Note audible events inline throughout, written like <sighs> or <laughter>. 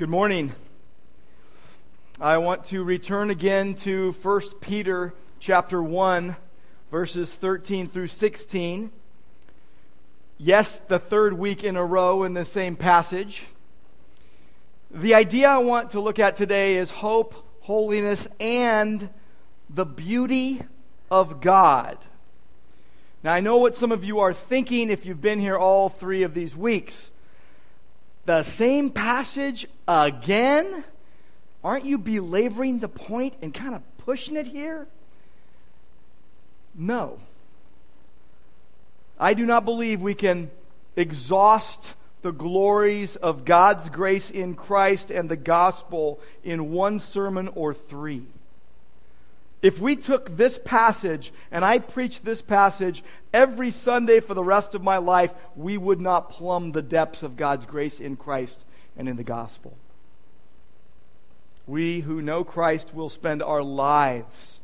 Good morning. I want to return again to 1 Peter chapter 1 verses 13 through 16. Yes, the third week in a row in the same passage. The idea I want to look at today is hope, holiness, and the beauty of God. Now, I know what some of you are thinking if you've been here all three of these weeks the same passage again? Aren't you belaboring the point and kind of pushing it here? No. I do not believe we can exhaust the glories of God's grace in Christ and the gospel in one sermon or three. If we took this passage and I preached this passage every Sunday for the rest of my life, we would not plumb the depths of God's grace in Christ and in the gospel. We who know Christ will spend our lives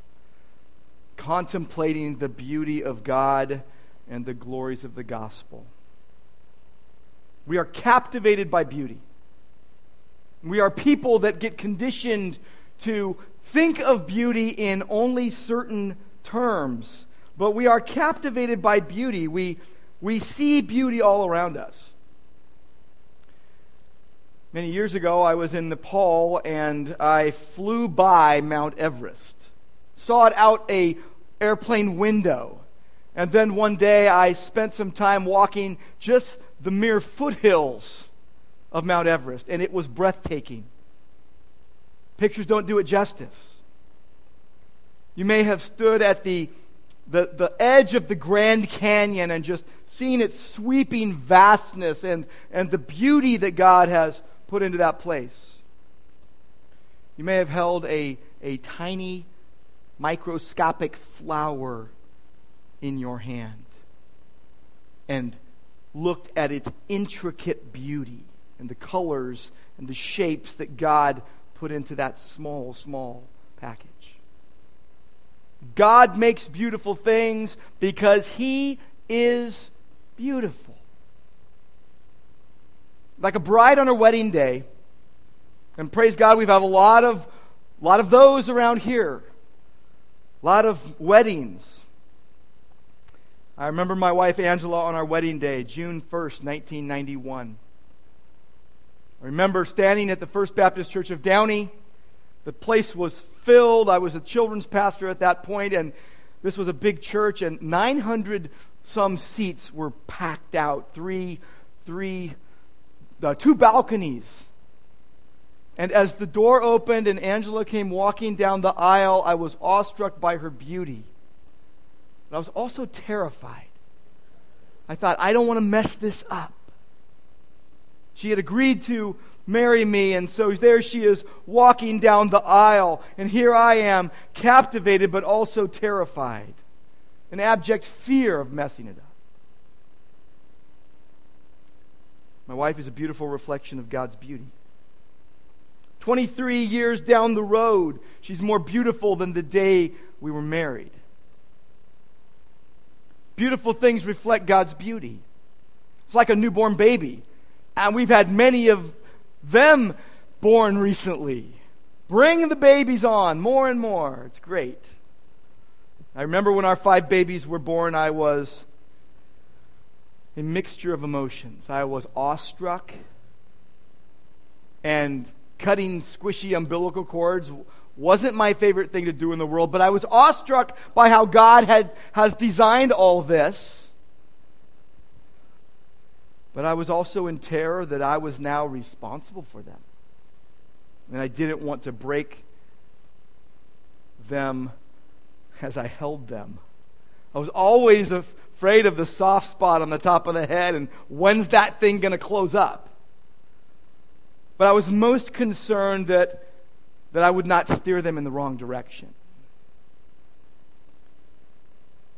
contemplating the beauty of God and the glories of the gospel. We are captivated by beauty. We are people that get conditioned to think of beauty in only certain terms, but we are captivated by beauty. We, we see beauty all around us. Many years ago, I was in Nepal and I flew by Mount Everest, saw it out a airplane window, and then one day I spent some time walking just the mere foothills of Mount Everest, and it was breathtaking. Pictures don't do it justice. You may have stood at the, the, the edge of the Grand Canyon and just seen its sweeping vastness and, and the beauty that God has put into that place. You may have held a, a tiny microscopic flower in your hand and looked at its intricate beauty and the colors and the shapes that God put into that small, small package. God makes beautiful things because He is beautiful. Like a bride on her wedding day, and praise God, we have a lot of, a lot of those around here. A lot of weddings. I remember my wife Angela on our wedding day, June 1st, 1991. I remember standing at the First Baptist Church of Downey. The place was filled. I was a children's pastor at that point, and this was a big church, and 900 some seats were packed out. Three, three, uh, two balconies. And as the door opened and Angela came walking down the aisle, I was awestruck by her beauty. But I was also terrified. I thought, I don't want to mess this up. She had agreed to marry me, and so there she is walking down the aisle, and here I am, captivated but also terrified. An abject fear of messing it up. My wife is a beautiful reflection of God's beauty. 23 years down the road, she's more beautiful than the day we were married. Beautiful things reflect God's beauty. It's like a newborn baby. And we've had many of them born recently. Bring the babies on more and more. It's great. I remember when our five babies were born, I was a mixture of emotions. I was awestruck, and cutting squishy umbilical cords wasn't my favorite thing to do in the world, but I was awestruck by how God had, has designed all this. But I was also in terror that I was now responsible for them. And I didn't want to break them as I held them. I was always afraid of the soft spot on the top of the head and when's that thing going to close up? But I was most concerned that, that I would not steer them in the wrong direction.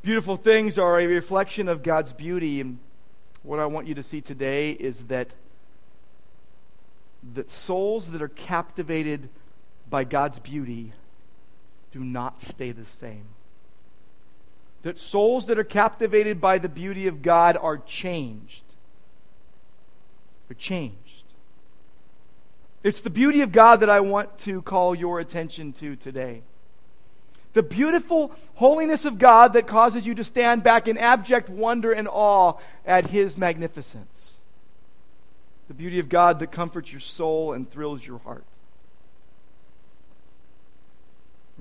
Beautiful things are a reflection of God's beauty and what I want you to see today is that, that souls that are captivated by God's beauty do not stay the same. That souls that are captivated by the beauty of God are changed. They're changed. It's the beauty of God that I want to call your attention to today. The beautiful holiness of God that causes you to stand back in abject wonder and awe at His magnificence. The beauty of God that comforts your soul and thrills your heart.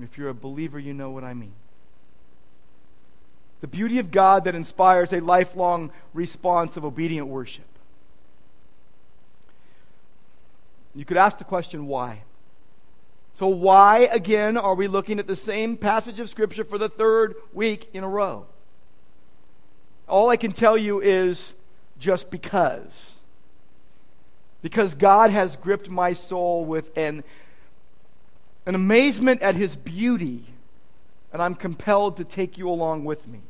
If you're a believer, you know what I mean. The beauty of God that inspires a lifelong response of obedient worship. You could ask the question, why? So, why again are we looking at the same passage of Scripture for the third week in a row? All I can tell you is just because. Because God has gripped my soul with an, an amazement at His beauty, and I'm compelled to take you along with me.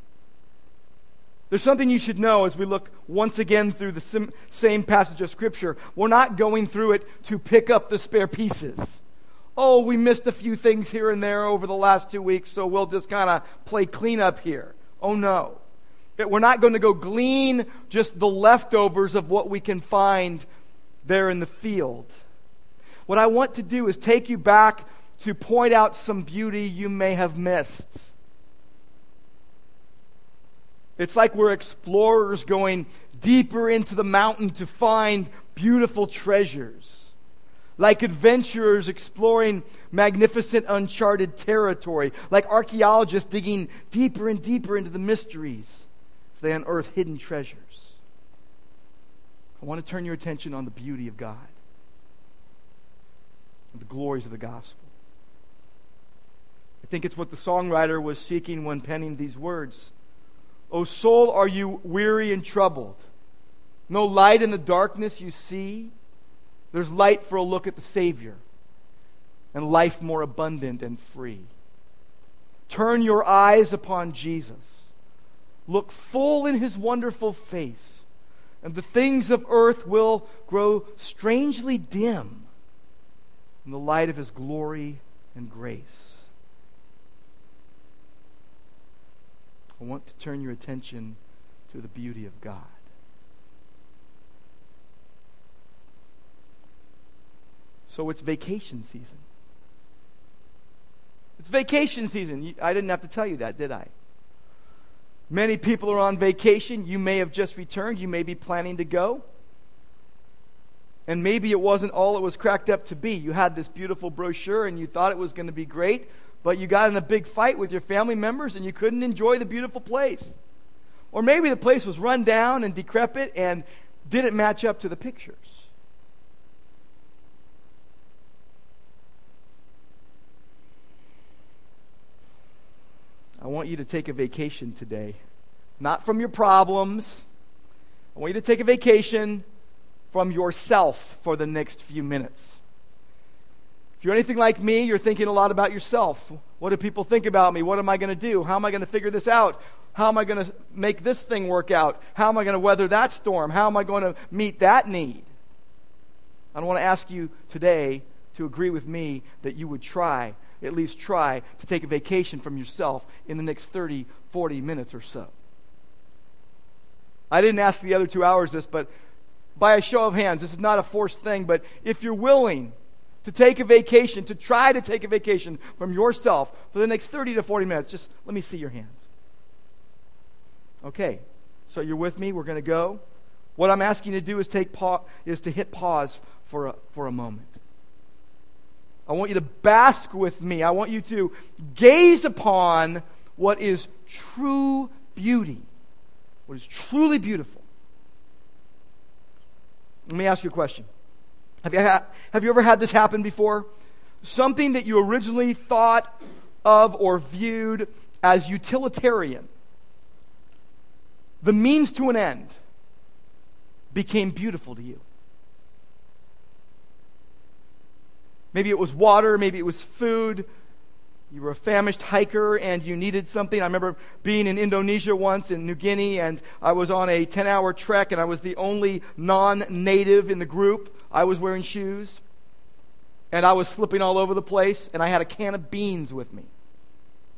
There's something you should know as we look once again through the sim- same passage of Scripture. We're not going through it to pick up the spare pieces. Oh, we missed a few things here and there over the last two weeks, so we'll just kind of play cleanup here. Oh, no. We're not going to go glean just the leftovers of what we can find there in the field. What I want to do is take you back to point out some beauty you may have missed. It's like we're explorers going deeper into the mountain to find beautiful treasures. Like adventurers exploring magnificent uncharted territory. Like archaeologists digging deeper and deeper into the mysteries as they unearth hidden treasures. I want to turn your attention on the beauty of God and the glories of the gospel. I think it's what the songwriter was seeking when penning these words. O soul, are you weary and troubled? No light in the darkness you see? There's light for a look at the Savior and life more abundant and free. Turn your eyes upon Jesus. Look full in his wonderful face, and the things of earth will grow strangely dim in the light of his glory and grace. I want to turn your attention to the beauty of God. So it's vacation season. It's vacation season. I didn't have to tell you that, did I? Many people are on vacation. You may have just returned. You may be planning to go. And maybe it wasn't all it was cracked up to be. You had this beautiful brochure and you thought it was going to be great, but you got in a big fight with your family members and you couldn't enjoy the beautiful place. Or maybe the place was run down and decrepit and didn't match up to the pictures. I want you to take a vacation today. Not from your problems. I want you to take a vacation from yourself for the next few minutes. If you're anything like me, you're thinking a lot about yourself. What do people think about me? What am I going to do? How am I going to figure this out? How am I going to make this thing work out? How am I going to weather that storm? How am I going to meet that need? I want to ask you today to agree with me that you would try, at least try, to take a vacation from yourself in the next 30, 40 minutes or so. I didn't ask the other two hours this, but by a show of hands, this is not a forced thing, but if you're willing, to take a vacation, to try to take a vacation from yourself for the next 30 to 40 minutes, just let me see your hands. Okay, so you're with me. We're going to go. What I'm asking you to do is, take pa- is to hit pause for a, for a moment. I want you to bask with me. I want you to gaze upon what is true beauty, what is truly beautiful. Let me ask you a question. Have you, ha- have you ever had this happen before? Something that you originally thought of or viewed as utilitarian, the means to an end, became beautiful to you. Maybe it was water, maybe it was food, you were a famished hiker and you needed something. I remember being in Indonesia once in New Guinea, and I was on a 10 hour trek, and I was the only non native in the group. I was wearing shoes, and I was slipping all over the place, and I had a can of beans with me.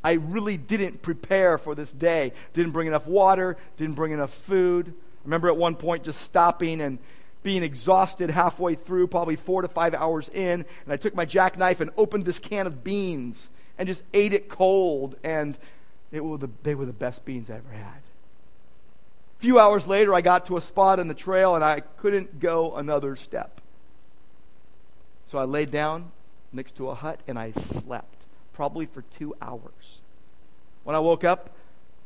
I really didn't prepare for this day. Didn't bring enough water, didn't bring enough food. I remember at one point just stopping and being exhausted halfway through, probably four to five hours in, and I took my jackknife and opened this can of beans and just ate it cold, and it were the, they were the best beans I ever had. A few hours later, I got to a spot in the trail, and I couldn't go another step. So I laid down next to a hut and I slept, probably for two hours. When I woke up,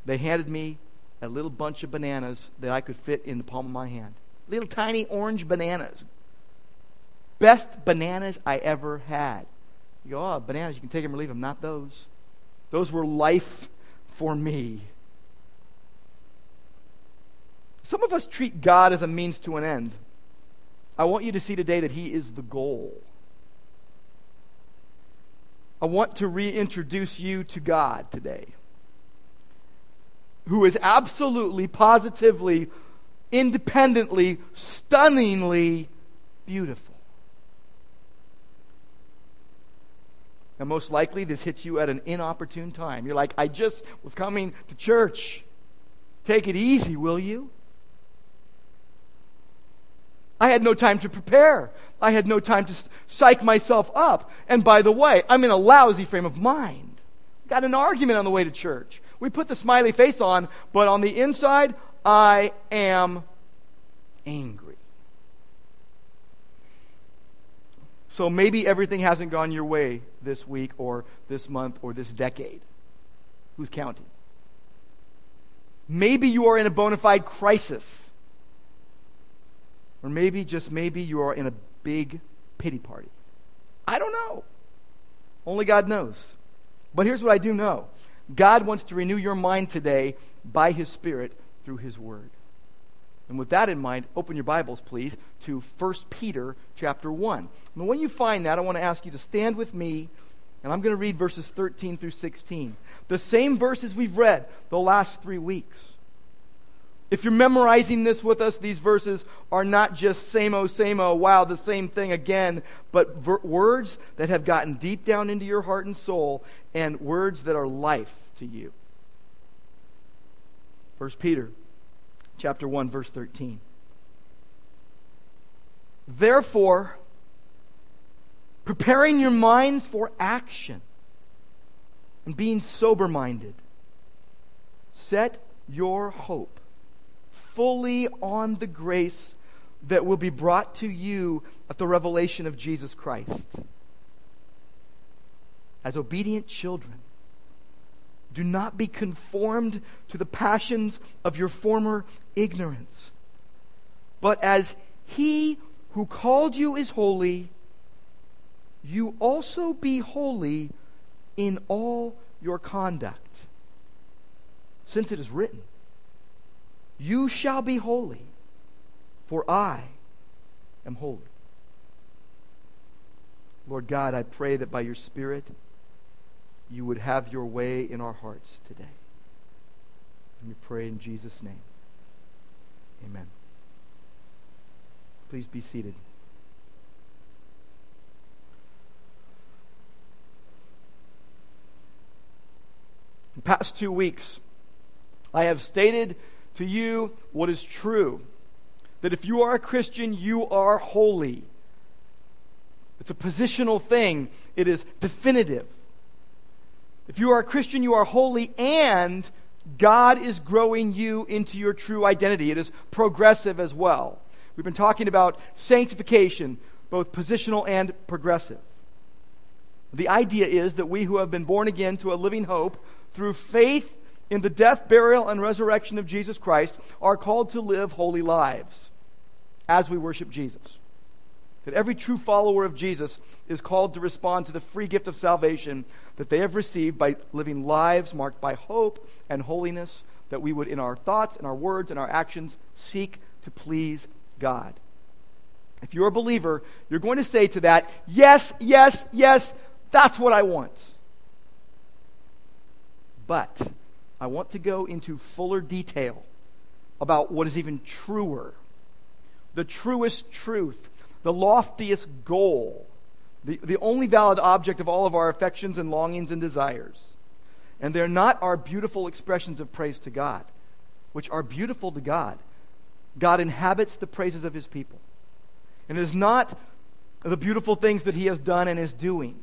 they handed me a little bunch of bananas that I could fit in the palm of my hand. Little tiny orange bananas. Best bananas I ever had. You go, oh, bananas, you can take them or leave them. Not those. Those were life for me. Some of us treat God as a means to an end. I want you to see today that He is the goal. I want to reintroduce you to God today, who is absolutely, positively, independently, stunningly beautiful. Now, most likely, this hits you at an inopportune time. You're like, I just was coming to church. Take it easy, will you? I had no time to prepare. I had no time to psych myself up. And by the way, I'm in a lousy frame of mind. Got an argument on the way to church. We put the smiley face on, but on the inside, I am angry. So maybe everything hasn't gone your way this week or this month or this decade. Who's counting? Maybe you are in a bona fide crisis. Or maybe, just maybe, you are in a big pity party. I don't know. Only God knows. But here's what I do know God wants to renew your mind today by His Spirit through His Word. And with that in mind, open your Bibles, please, to 1 Peter chapter 1. And when you find that, I want to ask you to stand with me, and I'm going to read verses 13 through 16. The same verses we've read the last three weeks. If you're memorizing this with us, these verses are not just same o, same o, wow, the same thing again, but ver- words that have gotten deep down into your heart and soul and words that are life to you. 1 Peter chapter 1 verse 13. Therefore, preparing your minds for action and being sober minded, set your hope fully on the grace that will be brought to you at the revelation of Jesus Christ. As obedient children, do not be conformed to the passions of your former ignorance, but as He who called you is holy, you also be holy in all your conduct. Since it is written, you shall be holy, for I am holy. Lord God, I pray that by your Spirit, you would have your way in our hearts today. And we pray in Jesus' name. Amen. Please be seated. In the past two weeks, I have stated to you what is true. That if you are a Christian, you are holy. It's a positional thing, it is definitive. If you are a Christian, you are holy, and God is growing you into your true identity. It is progressive as well. We've been talking about sanctification, both positional and progressive. The idea is that we who have been born again to a living hope through faith in the death, burial, and resurrection of Jesus Christ are called to live holy lives as we worship Jesus. That every true follower of Jesus is called to respond to the free gift of salvation that they have received by living lives marked by hope and holiness, that we would, in our thoughts, and our words, and our actions, seek to please God. If you're a believer, you're going to say to that, Yes, yes, yes, that's what I want. But I want to go into fuller detail about what is even truer. The truest truth, the loftiest goal, the, the only valid object of all of our affections and longings and desires. And they're not our beautiful expressions of praise to God, which are beautiful to God. God inhabits the praises of his people. And it is not the beautiful things that he has done and is doing,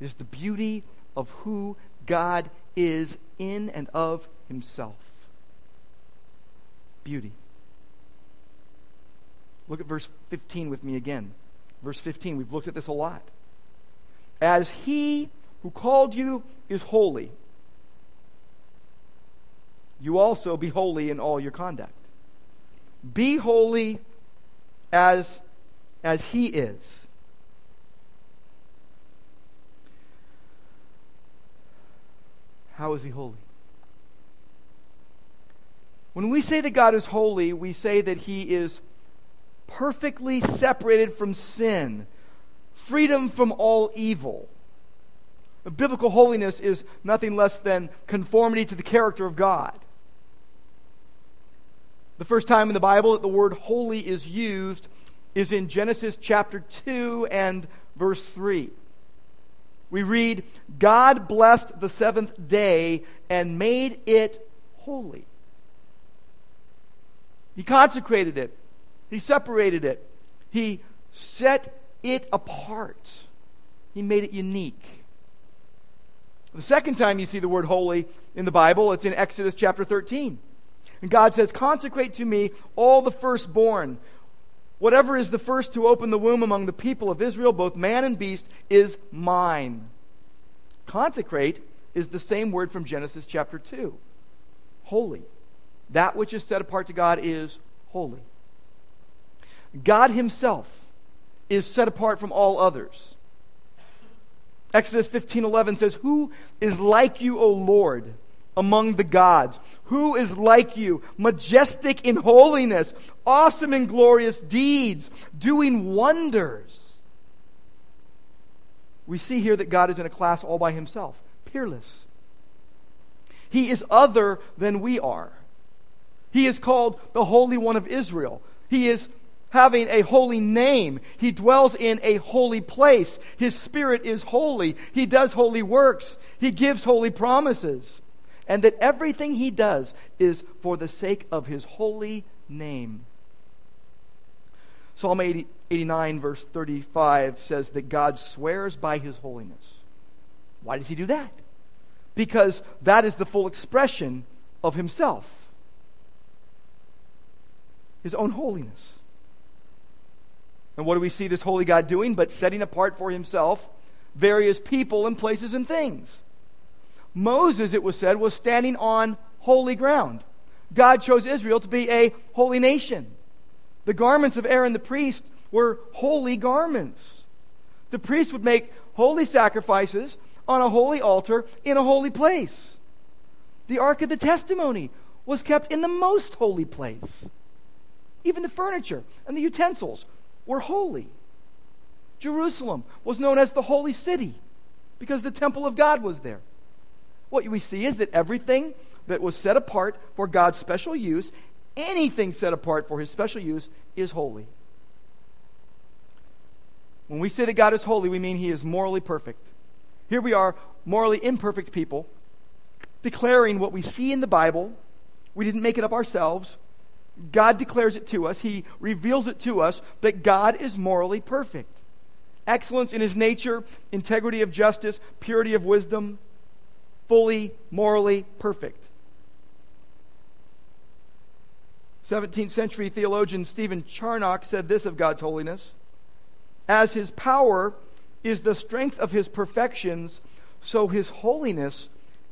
it is the beauty of who God is in and of himself. Beauty. Look at verse 15 with me again. Verse 15, we've looked at this a lot. As he who called you is holy, you also be holy in all your conduct. Be holy as, as he is. How is he holy? When we say that God is holy, we say that he is perfectly separated from sin, freedom from all evil. Biblical holiness is nothing less than conformity to the character of God. The first time in the Bible that the word holy is used is in Genesis chapter 2 and verse 3 we read, God blessed the seventh day and made it holy. He consecrated it, He separated it, He set it apart, He made it unique. The second time you see the word holy in the Bible, it's in Exodus chapter 13. And God says, Consecrate to me all the firstborn. Whatever is the first to open the womb among the people of Israel, both man and beast, is mine. Consecrate is the same word from Genesis chapter 2 holy. That which is set apart to God is holy. God Himself is set apart from all others. Exodus 15:11 says, "Who is like you, O Lord, among the gods? Who is like you, majestic in holiness, awesome in glorious deeds, doing wonders?" We see here that God is in a class all by himself, peerless. He is other than we are. He is called the Holy One of Israel. He is having a holy name. He dwells in a holy place. His spirit is holy. He does holy works. He gives holy promises and that everything he does is for the sake of his holy name. Psalm 80, 89, verse 35 says that God swears by his holiness. Why does he do that? Because that is the full expression of himself, his own holiness. And what do we see this holy God doing? But setting apart for himself various people and places and things. Moses, it was said, was standing on holy ground. God chose Israel to be a holy nation. The garments of Aaron the priest were holy garments. The priest would make holy sacrifices on a holy altar in a holy place. The Ark of the Testimony was kept in the most holy place. Even the furniture and the utensils were holy. Jerusalem was known as the Holy City because the temple of God was there. What we see is that everything that was set apart for God's special use, anything set apart for his special use, is holy. When we say that God is holy, we mean he is morally perfect. Here we are, morally imperfect people, declaring what we see in the Bible. We didn't make it up ourselves. God declares it to us, He reveals it to us that God is morally perfect. Excellence in His nature, integrity of justice, purity of wisdom, fully morally perfect. 17th century theologian Stephen Charnock said this of God's holiness As his power is the strength of his perfections, so his holiness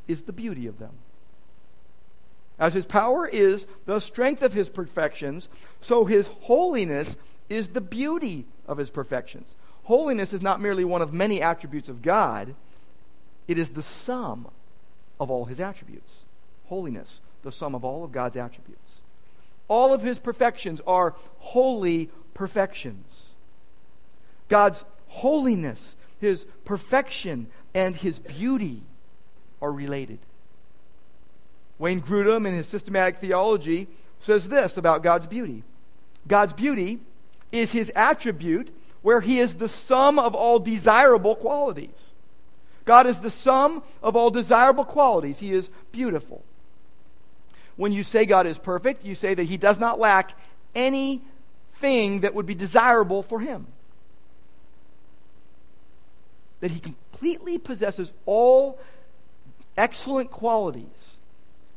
is the beauty of them. As his power is the strength of his perfections, so his holiness is the beauty of his perfections. Holiness is not merely one of many attributes of God, it is the sum of all his attributes. Holiness, the sum of all of God's attributes. All of his perfections are holy perfections. God's holiness, his perfection, and his beauty are related. Wayne Grudem, in his systematic theology, says this about God's beauty God's beauty is his attribute where he is the sum of all desirable qualities. God is the sum of all desirable qualities. He is beautiful. When you say God is perfect, you say that he does not lack any thing that would be desirable for him. That he completely possesses all excellent qualities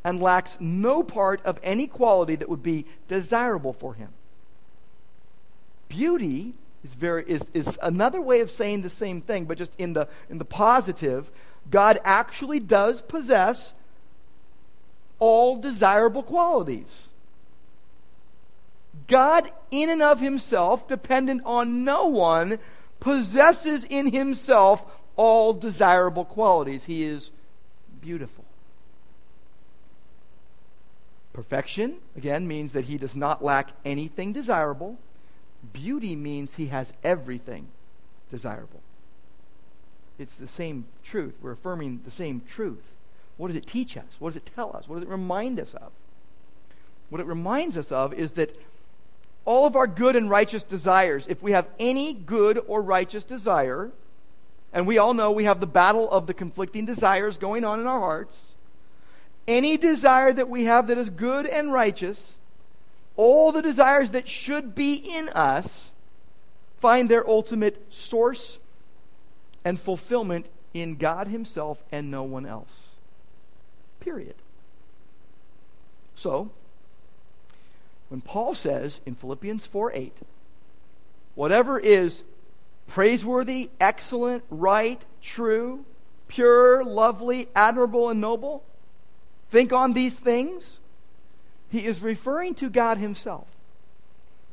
and lacks no part of any quality that would be desirable for him. Beauty is, very, is, is another way of saying the same thing, but just in the, in the positive. God actually does possess all desirable qualities. God, in and of himself, dependent on no one, possesses in himself all desirable qualities. He is beautiful. Perfection, again, means that he does not lack anything desirable. Beauty means he has everything desirable. It's the same truth. We're affirming the same truth. What does it teach us? What does it tell us? What does it remind us of? What it reminds us of is that all of our good and righteous desires, if we have any good or righteous desire, and we all know we have the battle of the conflicting desires going on in our hearts, any desire that we have that is good and righteous, all the desires that should be in us, find their ultimate source and fulfillment in God Himself and no one else. Period. So, when Paul says in Philippians 4 8, whatever is praiseworthy, excellent, right, true, pure, lovely, admirable, and noble, think on these things. He is referring to God Himself.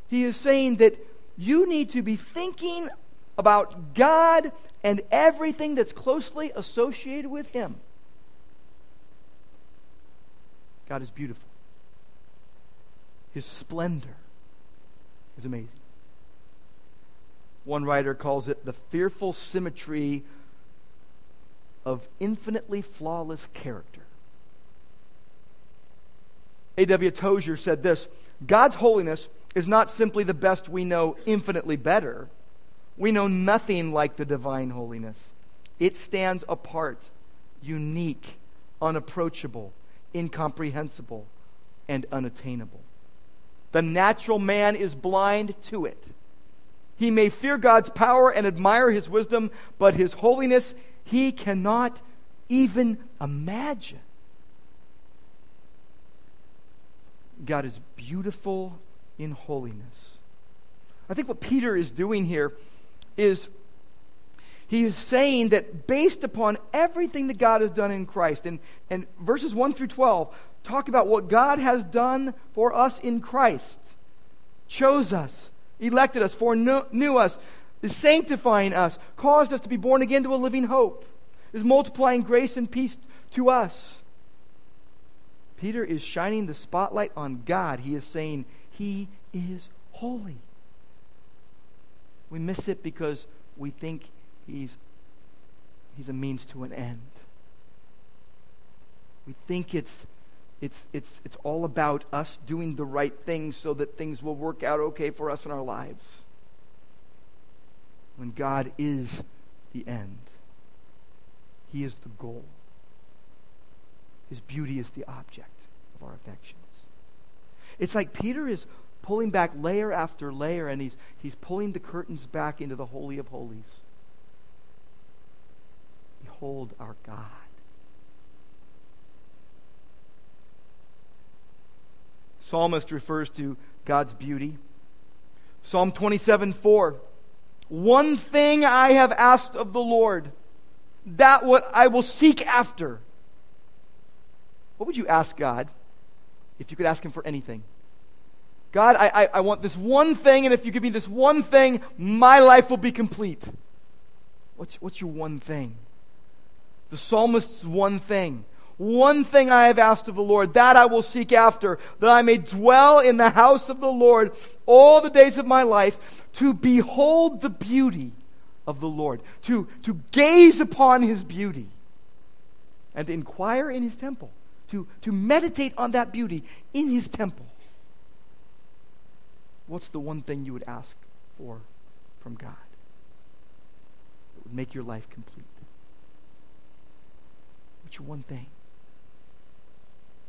He is saying that you need to be thinking about God and everything that's closely associated with Him. God is beautiful. His splendor is amazing. One writer calls it the fearful symmetry of infinitely flawless character. A.W. Tozer said this God's holiness is not simply the best we know, infinitely better. We know nothing like the divine holiness. It stands apart, unique, unapproachable, incomprehensible, and unattainable. The natural man is blind to it. He may fear God's power and admire his wisdom, but his holiness he cannot even imagine. God is beautiful in holiness. I think what Peter is doing here is he is saying that based upon everything that God has done in Christ, and, and verses 1 through 12 talk about what God has done for us in Christ, chose us, elected us, foreknew us, is sanctifying us, caused us to be born again to a living hope, is multiplying grace and peace to us. Peter is shining the spotlight on God. He is saying, He is holy. We miss it because we think he's, he's a means to an end. We think it's, it's, it's, it's all about us doing the right things so that things will work out okay for us in our lives. When God is the end, He is the goal. His beauty is the object of our affections. It's like Peter is pulling back layer after layer, and he's, he's pulling the curtains back into the Holy of Holies. Behold our God. Psalmist refers to God's beauty. Psalm 27 4. One thing I have asked of the Lord, that what I will seek after. What would you ask God if you could ask Him for anything? God, I, I, I, want this one thing, and if you give me this one thing, my life will be complete. What's, what's your one thing? The psalmist's one thing. One thing I have asked of the Lord, that I will seek after, that I may dwell in the house of the Lord all the days of my life, to behold the beauty of the Lord, to, to gaze upon his beauty, and to inquire in his temple, to, to meditate on that beauty in his temple what's the one thing you would ask for from God that would make your life complete? What's your one thing?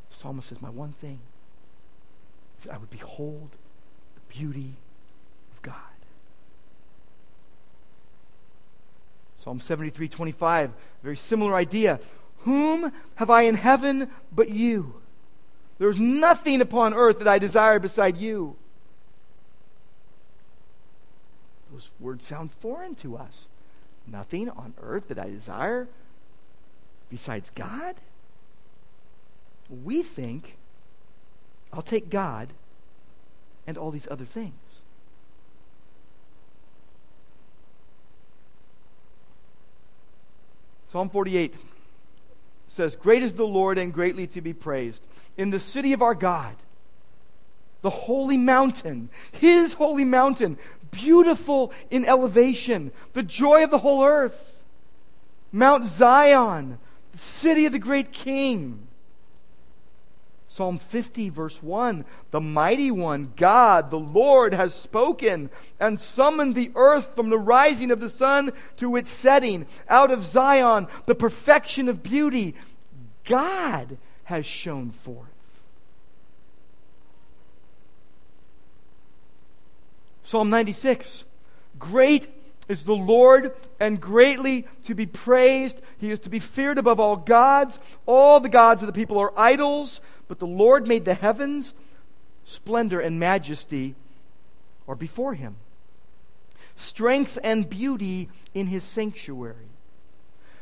The psalmist says, My one thing is that I would behold the beauty of God. Psalm 73 25, very similar idea. Whom have I in heaven but you? There's nothing upon earth that I desire beside you. Those words sound foreign to us. Nothing on earth that I desire besides God? We think, I'll take God and all these other things. Psalm 48 says, Great is the Lord and greatly to be praised. In the city of our God, the holy mountain, his holy mountain, beautiful in elevation, the joy of the whole earth. Mount Zion, the city of the great king. Psalm 50, verse 1 The mighty one, God, the Lord, has spoken and summoned the earth from the rising of the sun to its setting. Out of Zion, the perfection of beauty, God has shone forth. Psalm 96 Great is the Lord and greatly to be praised. He is to be feared above all gods. All the gods of the people are idols, but the Lord made the heavens. Splendor and majesty are before him. Strength and beauty in his sanctuary.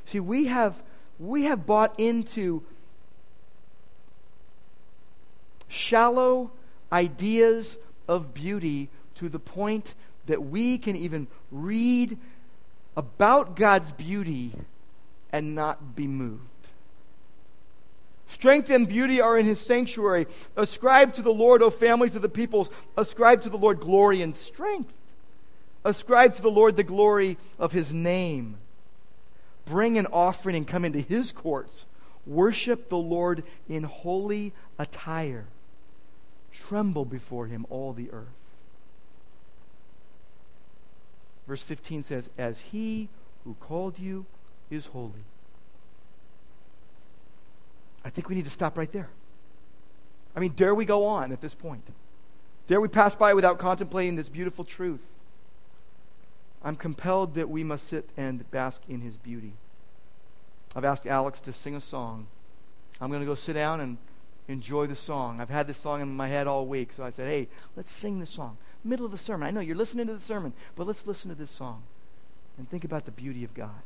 See, we have, we have bought into shallow ideas of beauty to the point that we can even read about God's beauty and not be moved. Strength and beauty are in his sanctuary. Ascribe to the Lord, O families of the peoples. Ascribe to the Lord glory and strength. Ascribe to the Lord the glory of his name. Bring an offering and come into his courts. Worship the Lord in holy attire. Tremble before him, all the earth. Verse 15 says, As he who called you is holy. I think we need to stop right there. I mean, dare we go on at this point? Dare we pass by without contemplating this beautiful truth? I'm compelled that we must sit and bask in his beauty. I've asked Alex to sing a song. I'm going to go sit down and enjoy the song. I've had this song in my head all week, so I said, hey, let's sing this song middle of the sermon. I know you're listening to the sermon, but let's listen to this song and think about the beauty of God.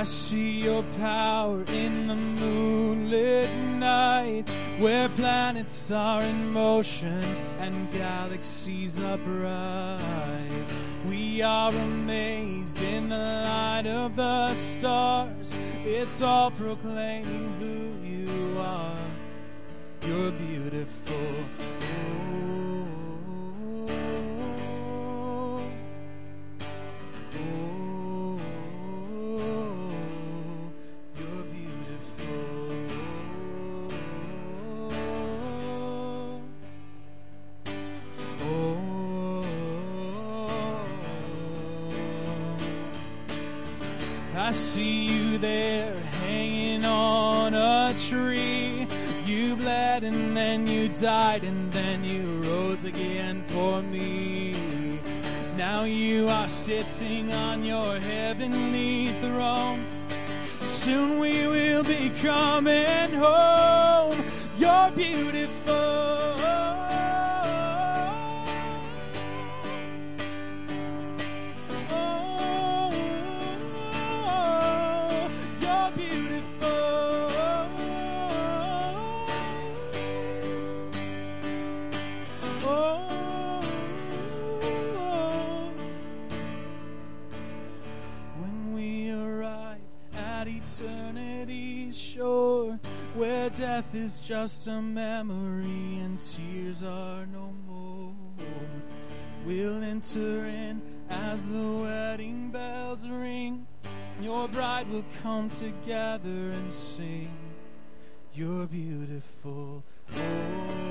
I see your power in the moonlit night, where planets are in motion and galaxies are bright. We are amazed in the light of the stars. It's all proclaiming who you are. You're beautiful. Just a memory and tears are no more, we'll enter in as the wedding bells ring. Your bride will come together and sing, You're beautiful. Oh.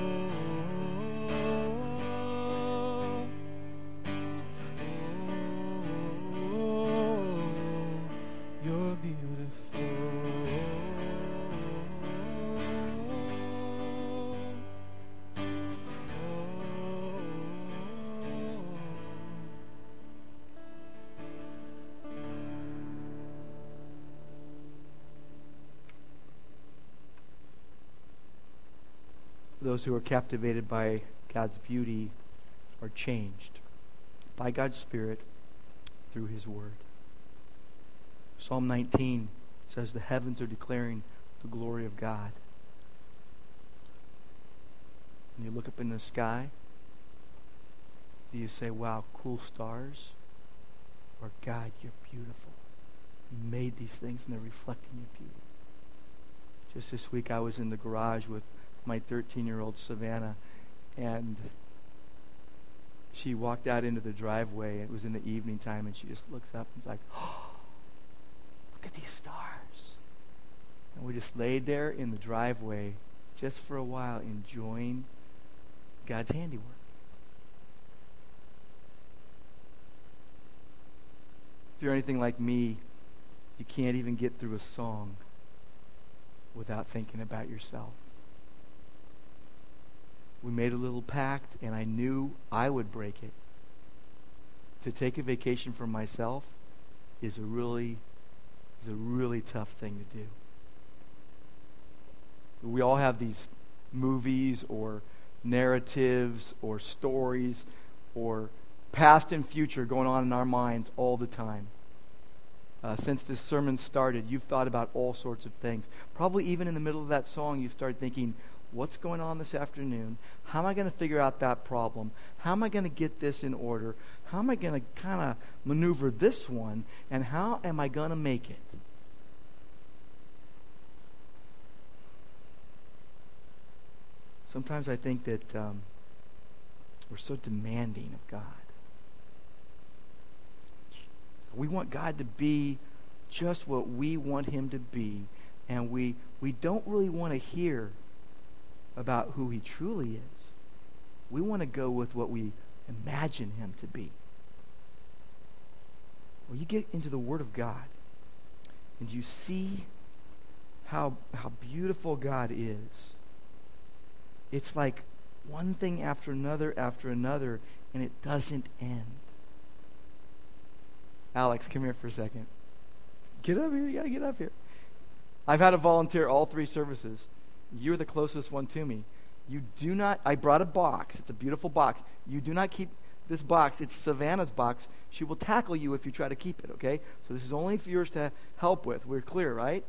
Those who are captivated by God's beauty are changed by God's Spirit through His Word. Psalm 19 says, The heavens are declaring the glory of God. When you look up in the sky, do you say, Wow, cool stars? Or, God, you're beautiful. You made these things and they're reflecting your beauty. Just this week, I was in the garage with my 13 year old Savannah, and she walked out into the driveway. It was in the evening time, and she just looks up and is like, oh, look at these stars. And we just laid there in the driveway just for a while, enjoying God's handiwork. If you're anything like me, you can't even get through a song without thinking about yourself. We made a little pact, and I knew I would break it. To take a vacation for myself is a really is a really tough thing to do. We all have these movies or narratives or stories or past and future going on in our minds all the time. Uh, since this sermon started, you've thought about all sorts of things. Probably even in the middle of that song, you've started thinking, what's going on this afternoon? How am I going to figure out that problem? How am I going to get this in order? How am I going to kind of maneuver this one? And how am I going to make it? Sometimes I think that um, we're so demanding of God. We want God to be just what we want Him to be, and we, we don't really want to hear about who He truly is. We want to go with what we imagine Him to be. Well, you get into the Word of God, and you see how, how beautiful God is. It's like one thing after another after another, and it doesn't end. Alex, come here for a second. Get up here. You got to get up here. I've had a volunteer all three services. You're the closest one to me. You do not, I brought a box. It's a beautiful box. You do not keep this box. It's Savannah's box. She will tackle you if you try to keep it, okay? So this is only for yours to help with. We're clear, right?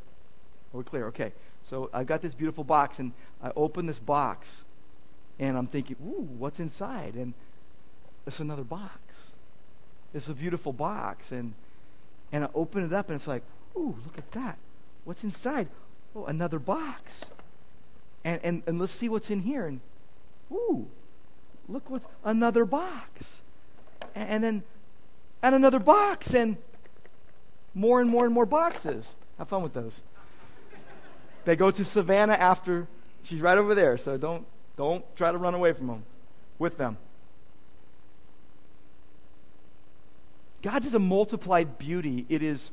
We're clear, okay. So I've got this beautiful box, and I open this box, and I'm thinking, ooh, what's inside? And it's another box. It's a beautiful box. And, and I open it up, and it's like, ooh, look at that. What's inside? Oh, another box. And, and, and let's see what's in here. And, ooh, look what's another box. And, and then, and another box, and more and more and more boxes. Have fun with those. They go to Savannah after she's right over there, so don't don't try to run away from them with them. God's is a multiplied beauty. It is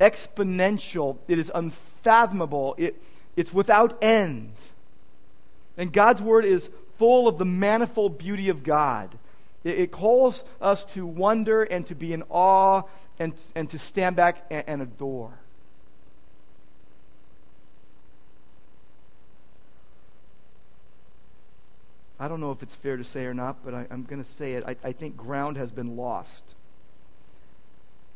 exponential. It is unfathomable. It, it's without end. And God's word is full of the manifold beauty of God. It, it calls us to wonder and to be in awe and, and to stand back and, and adore. I don't know if it's fair to say or not, but I, am going to say it. I, I think ground has been lost.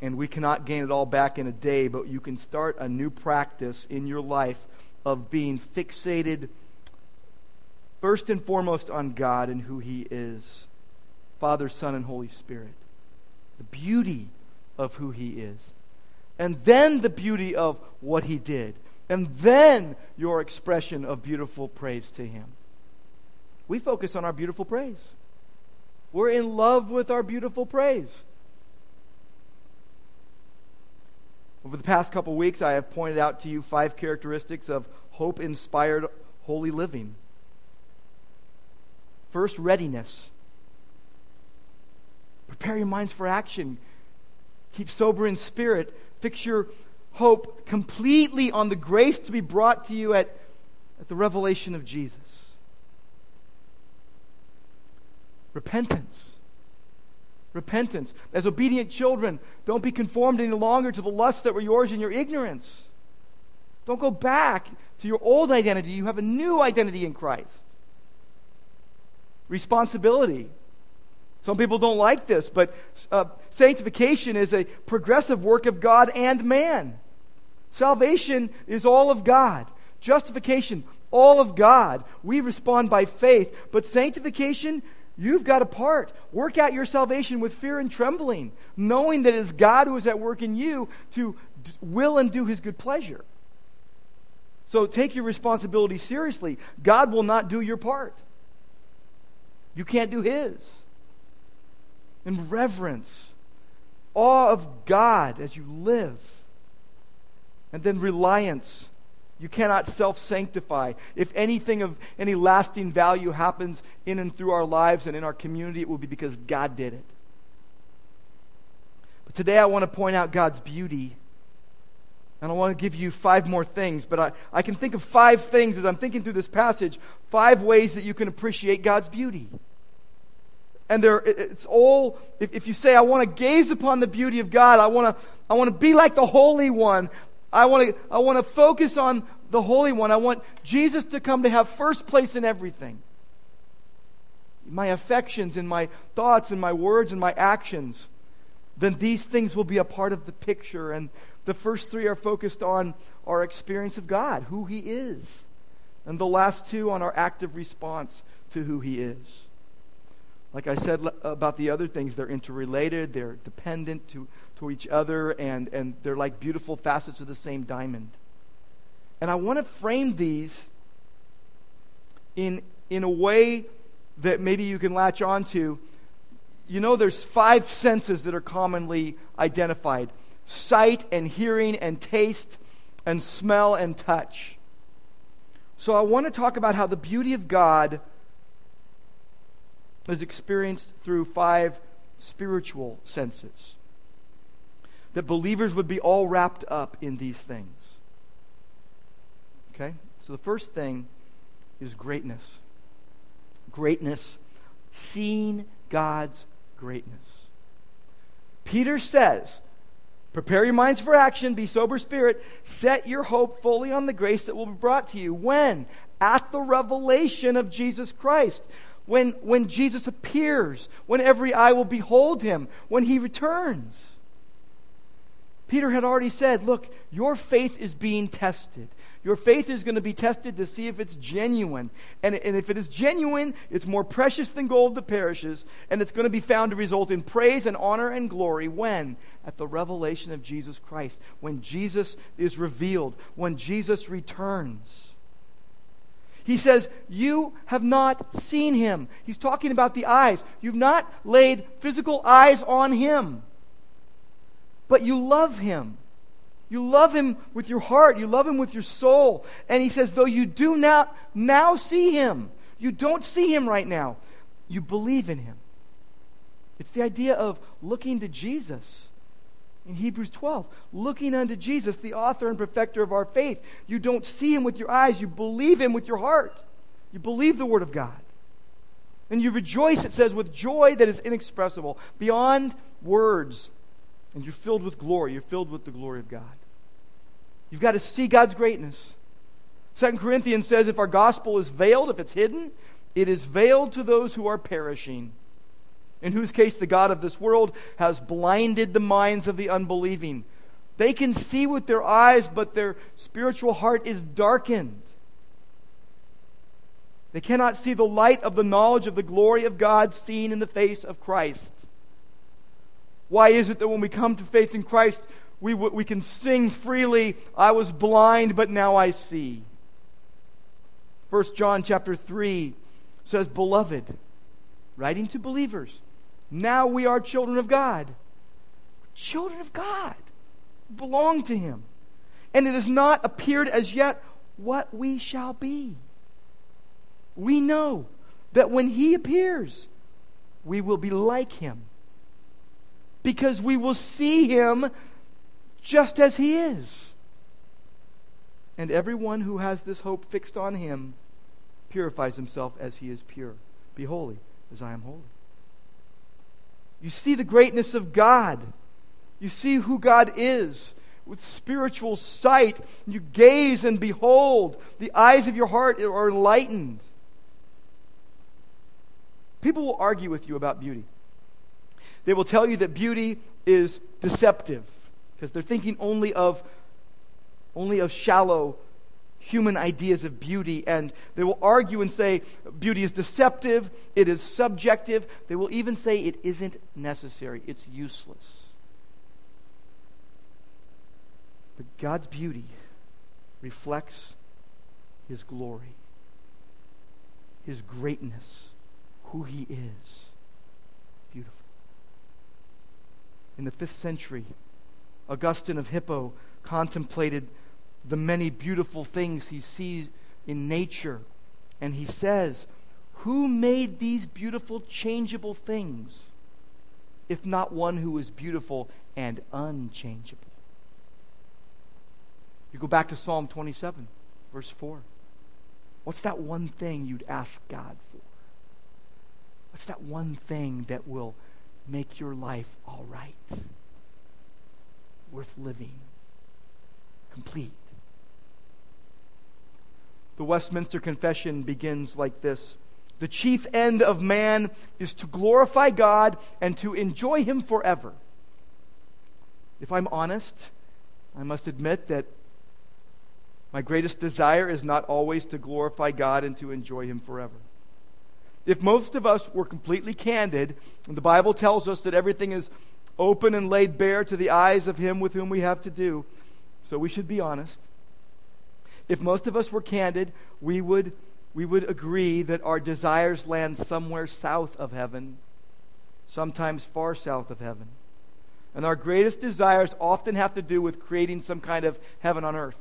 And we cannot gain it all back in a day, but you can start a new practice in your life of being fixated first and foremost on God and who He is Father, Son, and Holy Spirit. The beauty of who He is. And then the beauty of what He did. And then your expression of beautiful praise to Him we focus on our beautiful praise. We're in love with our beautiful praise. Over the past couple weeks, I have pointed out to you five characteristics of hope inspired holy living. First, readiness. Prepare your minds for action. Keep sober in spirit. Fix your hope completely on the grace to be brought to you at, at the revelation of Jesus. Repentance. Repentance. As obedient children, don't be conformed any longer to the lusts that were yours in your ignorance. Don't go back to your old identity. You have a new identity in Christ. Responsibility. Some people don't like this, but uh, sanctification is a progressive work of God and man. Salvation is all of God. Justification, all of God. We respond by faith, but sanctification, You've got a part. Work out your salvation with fear and trembling, knowing that it is God who is at work in you to d- will and do his good pleasure. So take your responsibility seriously. God will not do your part. You can't do his. In reverence, awe of God as you live, and then reliance you cannot self sanctify. If anything of any lasting value happens in and through our lives and in our community, it will be because God did it. But today I want to point out God's beauty. And I want to give you five more things, but I, I can think of five things as I'm thinking through this passage, five ways that you can appreciate God's beauty. And there, it's all, if, if you say, I want to gaze upon the beauty of God, I want to, I want to be like the Holy One, I want to I want to focus on the Holy One. I want Jesus to come to have first place in everything. My affections and my thoughts and my words and my actions. Then these things will be a part of the picture. And the first three are focused on our experience of God, who He is. And the last two on our active response to who He is. Like I said about the other things, they're interrelated, they're dependent to, to each other, and, and they're like beautiful facets of the same diamond. And I want to frame these in, in a way that maybe you can latch on to. You know, there's five senses that are commonly identified sight and hearing and taste and smell and touch. So I want to talk about how the beauty of God is experienced through five spiritual senses. That believers would be all wrapped up in these things. Okay? So the first thing is greatness. Greatness, seeing God's greatness. Peter says, Prepare your minds for action, be sober spirit, set your hope fully on the grace that will be brought to you. When? At the revelation of Jesus Christ when, when Jesus appears, when every eye will behold him, when he returns. Peter had already said, Look, your faith is being tested. Your faith is going to be tested to see if it's genuine. And, and if it is genuine, it's more precious than gold that perishes, and it's going to be found to result in praise and honor and glory when? At the revelation of Jesus Christ, when Jesus is revealed, when Jesus returns. He says, You have not seen him. He's talking about the eyes. You've not laid physical eyes on him, but you love him. You love him with your heart. You love him with your soul. And he says, Though you do not now see him, you don't see him right now, you believe in him. It's the idea of looking to Jesus in Hebrews 12. Looking unto Jesus, the author and perfecter of our faith. You don't see him with your eyes, you believe him with your heart. You believe the Word of God. And you rejoice, it says, with joy that is inexpressible, beyond words. And you're filled with glory. You're filled with the glory of God. You've got to see God's greatness. Second Corinthians says if our gospel is veiled, if it's hidden, it is veiled to those who are perishing, in whose case the God of this world has blinded the minds of the unbelieving. They can see with their eyes, but their spiritual heart is darkened. They cannot see the light of the knowledge of the glory of God seen in the face of Christ. Why is it that when we come to faith in Christ, we, we can sing freely, I was blind, but now I see? 1 John chapter 3 says, Beloved, writing to believers, now we are children of God. Children of God belong to Him. And it has not appeared as yet what we shall be we know that when He appears, we will be like Him. Because we will see Him just as He is. And everyone who has this hope fixed on Him purifies himself as He is pure. Be holy as I am holy. You see the greatness of God. You see who God is with spiritual sight. You gaze and behold. The eyes of your heart are enlightened. People will argue with you about beauty. They will tell you that beauty is deceptive because they're thinking only of only of shallow human ideas of beauty and they will argue and say beauty is deceptive, it is subjective. They will even say it isn't necessary, it's useless. But God's beauty reflects his glory, his greatness who he is. Beautiful. In the fifth century, Augustine of Hippo contemplated the many beautiful things he sees in nature. And he says, Who made these beautiful, changeable things, if not one who is beautiful and unchangeable? You go back to Psalm 27, verse 4. What's that one thing you'd ask God for? What's that one thing that will make your life all right? Worth living, complete. The Westminster Confession begins like this The chief end of man is to glorify God and to enjoy Him forever. If I'm honest, I must admit that my greatest desire is not always to glorify God and to enjoy Him forever. If most of us were completely candid, and the Bible tells us that everything is open and laid bare to the eyes of Him with whom we have to do, so we should be honest. If most of us were candid, we would, we would agree that our desires land somewhere south of heaven, sometimes far south of heaven. And our greatest desires often have to do with creating some kind of heaven on earth.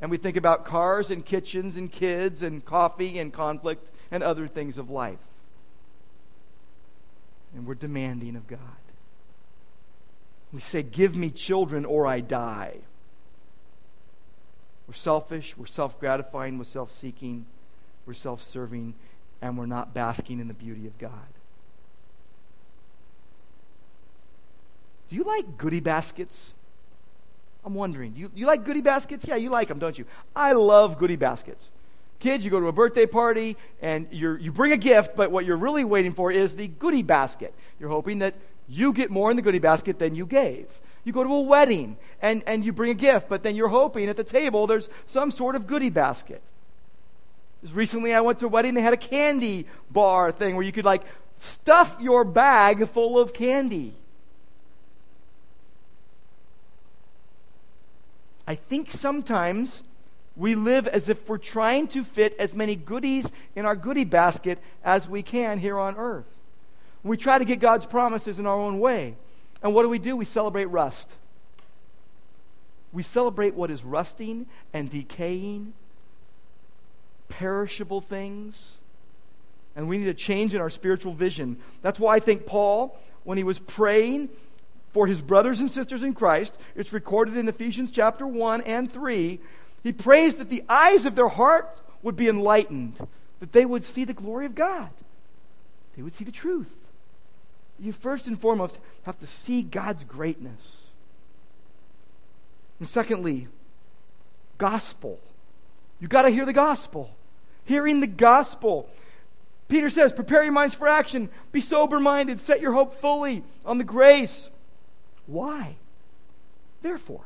And we think about cars and kitchens and kids and coffee and conflict and other things of life. And we're demanding of God. We say, Give me children or I die. We're selfish, we're self gratifying, we're self seeking, we're self serving, and we're not basking in the beauty of God. Do you like goodie baskets? I'm wondering. You, you like goodie baskets? Yeah, you like them, don't you? I love goodie baskets. Kids, you go to a birthday party and you you bring a gift, but what you're really waiting for is the goodie basket. You're hoping that you get more in the goodie basket than you gave. You go to a wedding and, and you bring a gift, but then you're hoping at the table there's some sort of goodie basket. Just recently, I went to a wedding, they had a candy bar thing where you could like stuff your bag full of candy. I think sometimes we live as if we're trying to fit as many goodies in our goodie basket as we can here on earth. We try to get God's promises in our own way. And what do we do? We celebrate rust. We celebrate what is rusting and decaying, perishable things. And we need a change in our spiritual vision. That's why I think Paul, when he was praying for his brothers and sisters in Christ, it's recorded in Ephesians chapter 1 and 3, he prays that the eyes of their hearts would be enlightened, that they would see the glory of God. they would see the truth. You first and foremost have to see God's greatness. And secondly, gospel. You got to hear the gospel. Hearing the gospel. Peter says, prepare your minds for action. Be sober minded. Set your hope fully on the grace. Why? Therefore,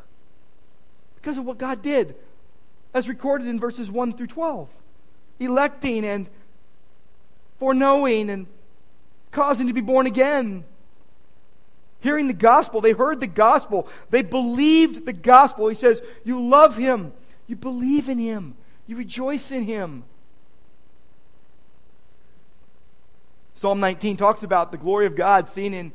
because of what God did, as recorded in verses 1 through 12. Electing and foreknowing and causing to be born again. Hearing the gospel, they heard the gospel, they believed the gospel. He says, You love him, you believe in him, you rejoice in him. Psalm 19 talks about the glory of God seen in,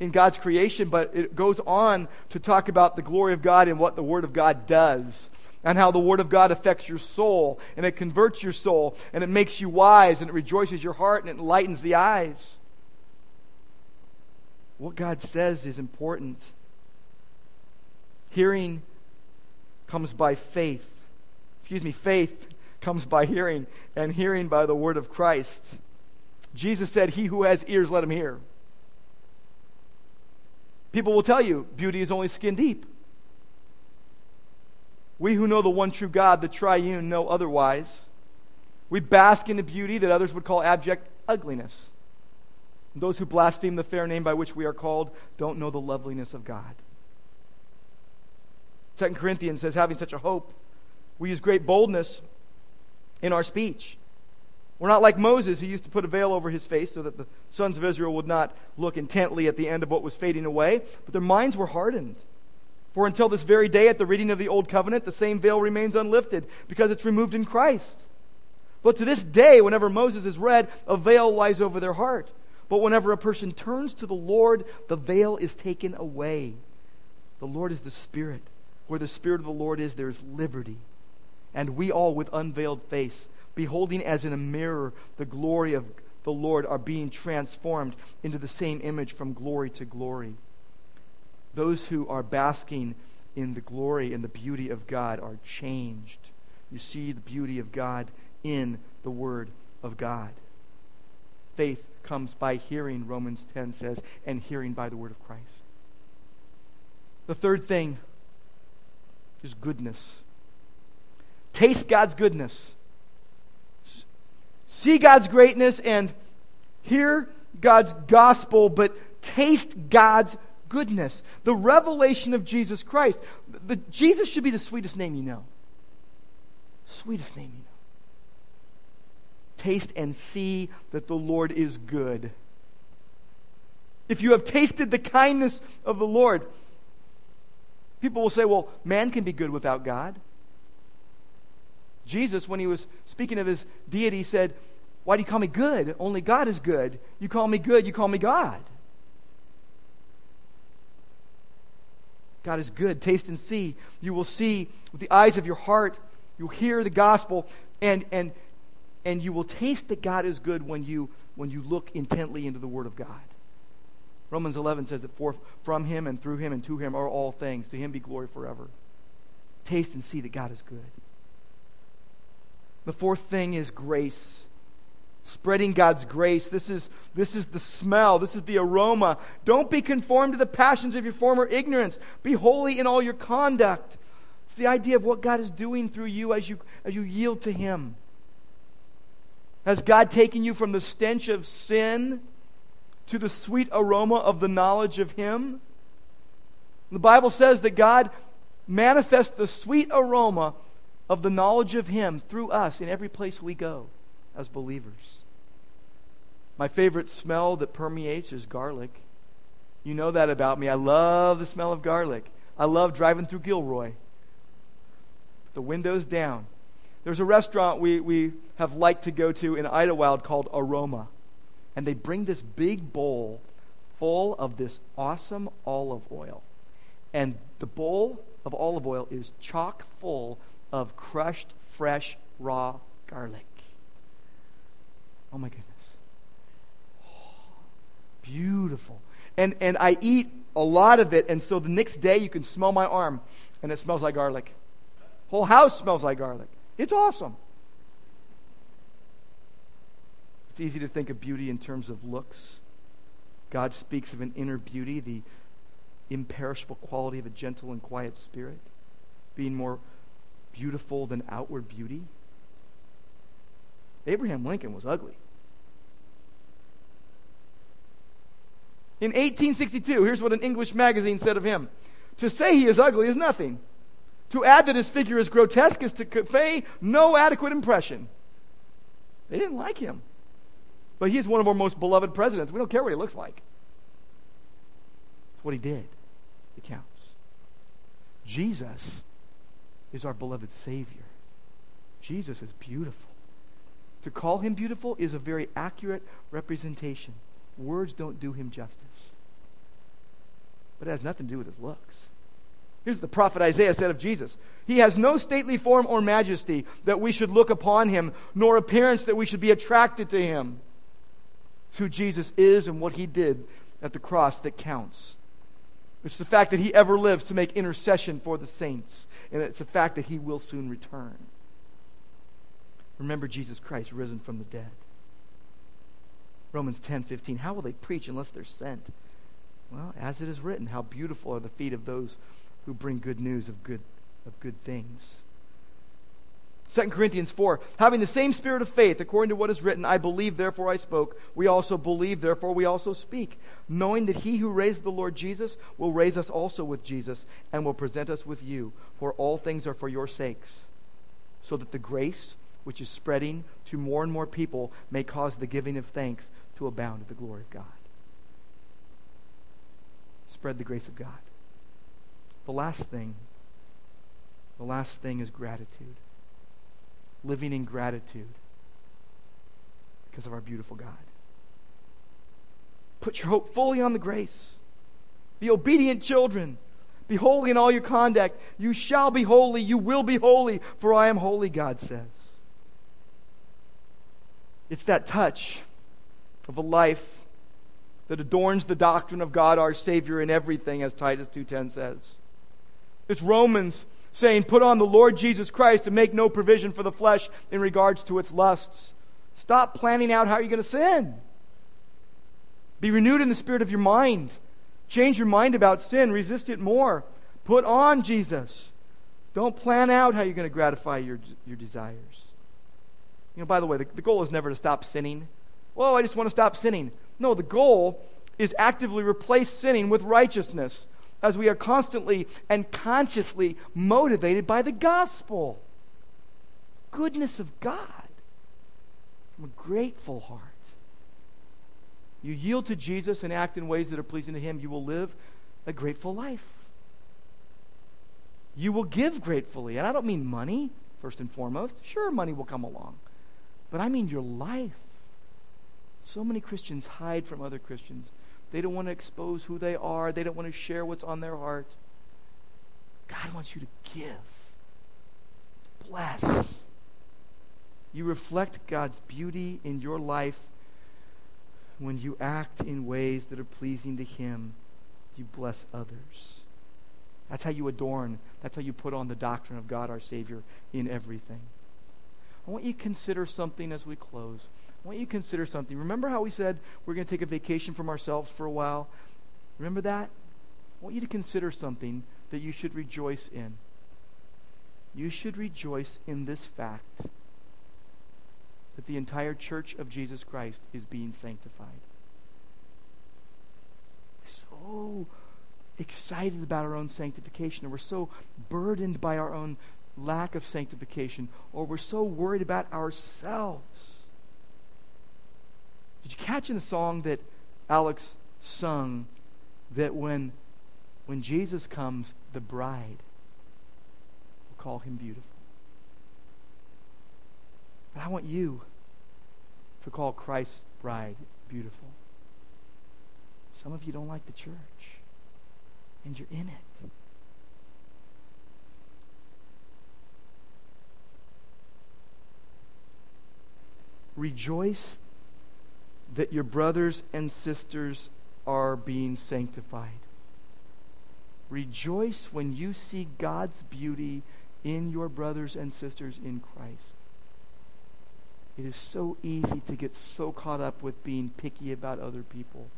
in God's creation, but it goes on to talk about the glory of God and what the Word of God does, and how the Word of God affects your soul, and it converts your soul, and it makes you wise, and it rejoices your heart, and it enlightens the eyes. What God says is important. Hearing comes by faith. Excuse me, faith comes by hearing, and hearing by the Word of Christ. Jesus said, He who has ears, let him hear. People will tell you beauty is only skin deep. We who know the one true God, the triune, know otherwise. We bask in the beauty that others would call abject ugliness. Those who blaspheme the fair name by which we are called don't know the loveliness of God. 2 Corinthians says, having such a hope, we use great boldness in our speech. We're not like Moses, who used to put a veil over his face so that the sons of Israel would not look intently at the end of what was fading away, but their minds were hardened. For until this very day, at the reading of the Old Covenant, the same veil remains unlifted because it's removed in Christ. But to this day, whenever Moses is read, a veil lies over their heart. But whenever a person turns to the Lord, the veil is taken away. The Lord is the Spirit. Where the Spirit of the Lord is, there is liberty. And we all, with unveiled face, beholding as in a mirror the glory of the Lord, are being transformed into the same image from glory to glory. Those who are basking in the glory and the beauty of God are changed. You see the beauty of God in the Word of God. Faith comes by hearing, Romans 10 says, and hearing by the Word of Christ. The third thing is goodness. Taste God's goodness see God's greatness and hear God's gospel, but taste God's goodness. The revelation of Jesus Christ. The, Jesus should be the sweetest name you know. Sweetest name you know. Taste and see that the Lord is good. If you have tasted the kindness of the Lord, people will say, well, man can be good without God. Jesus, when he was speaking of his deity, said, Why do you call me good? Only God is good. You call me good, you call me God. God is good. Taste and see. You will see with the eyes of your heart. You'll hear the gospel, and, and, and you will taste that God is good when you, when you look intently into the Word of God. Romans 11 says that for, from him and through him and to him are all things. To him be glory forever. Taste and see that God is good. The fourth thing is grace. Spreading God's grace. This is, this is the smell. This is the aroma. Don't be conformed to the passions of your former ignorance. Be holy in all your conduct. It's the idea of what God is doing through you as you, as you yield to Him. Has God taken you from the stench of sin to the sweet aroma of the knowledge of Him? The Bible says that God manifests the sweet aroma of the knowledge of Him through us in every place we go as believers. My favorite smell that permeates is garlic. You know that about me. I love the smell of garlic. I love driving through Gilroy. The windows down. There's a restaurant we, we have liked to go to in Idyllwild called Aroma. And they bring this big bowl full of this awesome olive oil. And the bowl of olive oil is chock full of crushed, fresh, raw garlic. Oh my goodness. Oh, <sighs> beautiful. And, and I eat a lot of it, and so the next day you can smell my arm, and it smells like garlic. Whole house smells like garlic. It's awesome. It's easy to think of beauty in terms of looks. God speaks of an inner beauty, the imperishable quality of a gentle and quiet spirit, being more beautiful than outward beauty. Abraham Lincoln was ugly. In 1862, here's what an English magazine said of him To say he is ugly is nothing. To add that his figure is grotesque is to convey no adequate impression. They didn't like him. But he's one of our most beloved presidents. We don't care what he looks like. It's what he did. It counts. Jesus is our beloved Savior. Jesus is beautiful. To call him beautiful is a very accurate representation. Words don't do him justice. But it has nothing to do with his looks. Here's what the prophet Isaiah said of Jesus He has no stately form or majesty that we should look upon him, nor appearance that we should be attracted to him. It's who Jesus is and what he did at the cross that counts. It's the fact that he ever lives to make intercession for the saints, and it's the fact that he will soon return. Remember Jesus Christ risen from the dead. Romans 10 15. How will they preach unless they're sent? Well, as it is written, how beautiful are the feet of those who bring good news of good, of good things. 2 Corinthians 4, having the same spirit of faith, according to what is written, I believe, therefore I spoke. We also believe, therefore we also speak, knowing that he who raised the Lord Jesus will raise us also with Jesus and will present us with you. For all things are for your sakes, so that the grace which is spreading to more and more people may cause the giving of thanks to abound to the glory of God. Spread the grace of God. The last thing, the last thing is gratitude. Living in gratitude because of our beautiful God. Put your hope fully on the grace. Be obedient children. Be holy in all your conduct. You shall be holy. You will be holy, for I am holy, God says. It's that touch of a life that adorns the doctrine of God our Savior in everything, as Titus 2.10 says. It's Romans saying, Put on the Lord Jesus Christ and make no provision for the flesh in regards to its lusts. Stop planning out how you're going to sin. Be renewed in the spirit of your mind. Change your mind about sin. Resist it more. Put on Jesus. Don't plan out how you're going to gratify your, your desires. You know, by the way, the, the goal is never to stop sinning. Well, I just want to stop sinning. No, the goal is actively replace sinning with righteousness as we are constantly and consciously motivated by the gospel. Goodness of God from a grateful heart. You yield to Jesus and act in ways that are pleasing to Him, you will live a grateful life. You will give gratefully. And I don't mean money, first and foremost. Sure, money will come along. But I mean your life. So many Christians hide from other Christians they don't want to expose who they are. They don't want to share what's on their heart. God wants you to give, bless. You reflect God's beauty in your life when you act in ways that are pleasing to Him. You bless others. That's how you adorn, that's how you put on the doctrine of God our Savior in everything. I want you to consider something as we close. I want you to consider something. Remember how we said we're going to take a vacation from ourselves for a while? Remember that? I want you to consider something that you should rejoice in. You should rejoice in this fact that the entire church of Jesus Christ is being sanctified. So excited about our own sanctification, and we're so burdened by our own lack of sanctification, or we're so worried about ourselves did you catch in the song that Alex sung that when, when Jesus comes, the bride will call him beautiful? But I want you to call Christ's bride beautiful. Some of you don't like the church, and you're in it. Rejoice that your brothers and sisters are being sanctified. Rejoice when you see God's beauty in your brothers and sisters in Christ. It is so easy to get so caught up with being picky about other people,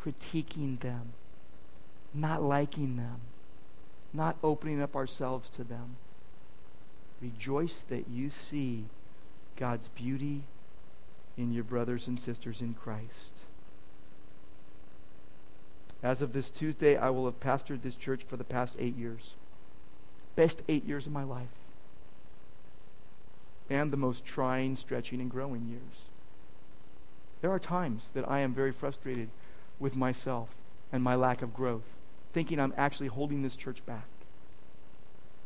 critiquing them, not liking them, not opening up ourselves to them. Rejoice that you see God's beauty in your brothers and sisters in Christ. As of this Tuesday, I will have pastored this church for the past eight years. Best eight years of my life. And the most trying, stretching, and growing years. There are times that I am very frustrated with myself and my lack of growth, thinking I'm actually holding this church back.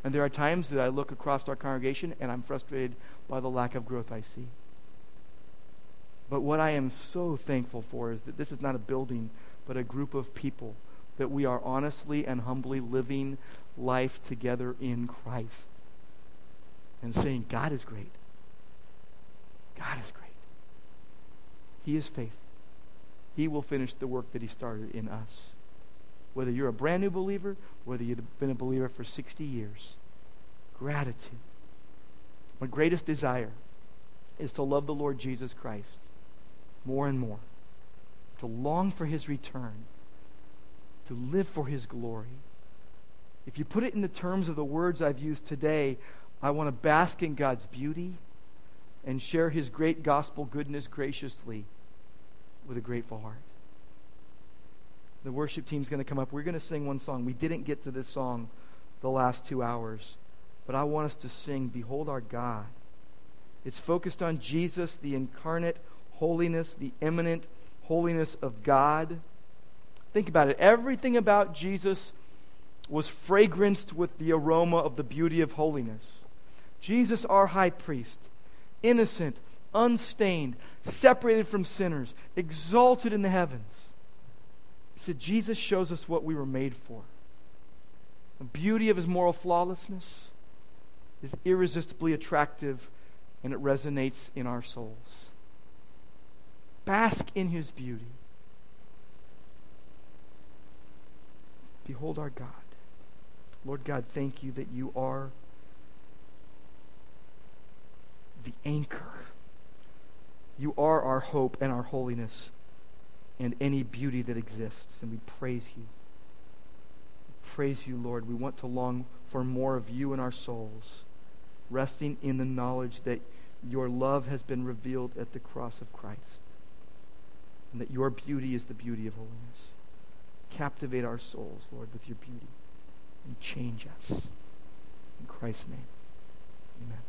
And there are times that I look across our congregation and I'm frustrated by the lack of growth I see. But what I am so thankful for is that this is not a building but a group of people that we are honestly and humbly living life together in Christ and saying, God is great. God is great. He is faithful. He will finish the work that He started in us. Whether you're a brand new believer, whether you've been a believer for 60 years, gratitude. My greatest desire is to love the Lord Jesus Christ more and more to long for his return, to live for his glory. If you put it in the terms of the words I've used today, I want to bask in God's beauty and share his great gospel goodness graciously with a grateful heart. The worship team's going to come up. We're going to sing one song. We didn't get to this song the last two hours, but I want us to sing Behold Our God. It's focused on Jesus, the incarnate holiness, the immanent holiness of God. Think about it. Everything about Jesus was fragranced with the aroma of the beauty of holiness. Jesus, our high priest, innocent, unstained, separated from sinners, exalted in the heavens. He said, Jesus shows us what we were made for. The beauty of his moral flawlessness is irresistibly attractive and it resonates in our souls. Bask in his beauty. Behold our God. Lord God, thank you that you are the anchor. You are our hope and our holiness and any beauty that exists. And we praise you. We praise you, Lord. We want to long for more of you in our souls, resting in the knowledge that your love has been revealed at the cross of Christ and that your beauty is the beauty of holiness. Captivate our souls, Lord, with your beauty and change us. In Christ's name, amen.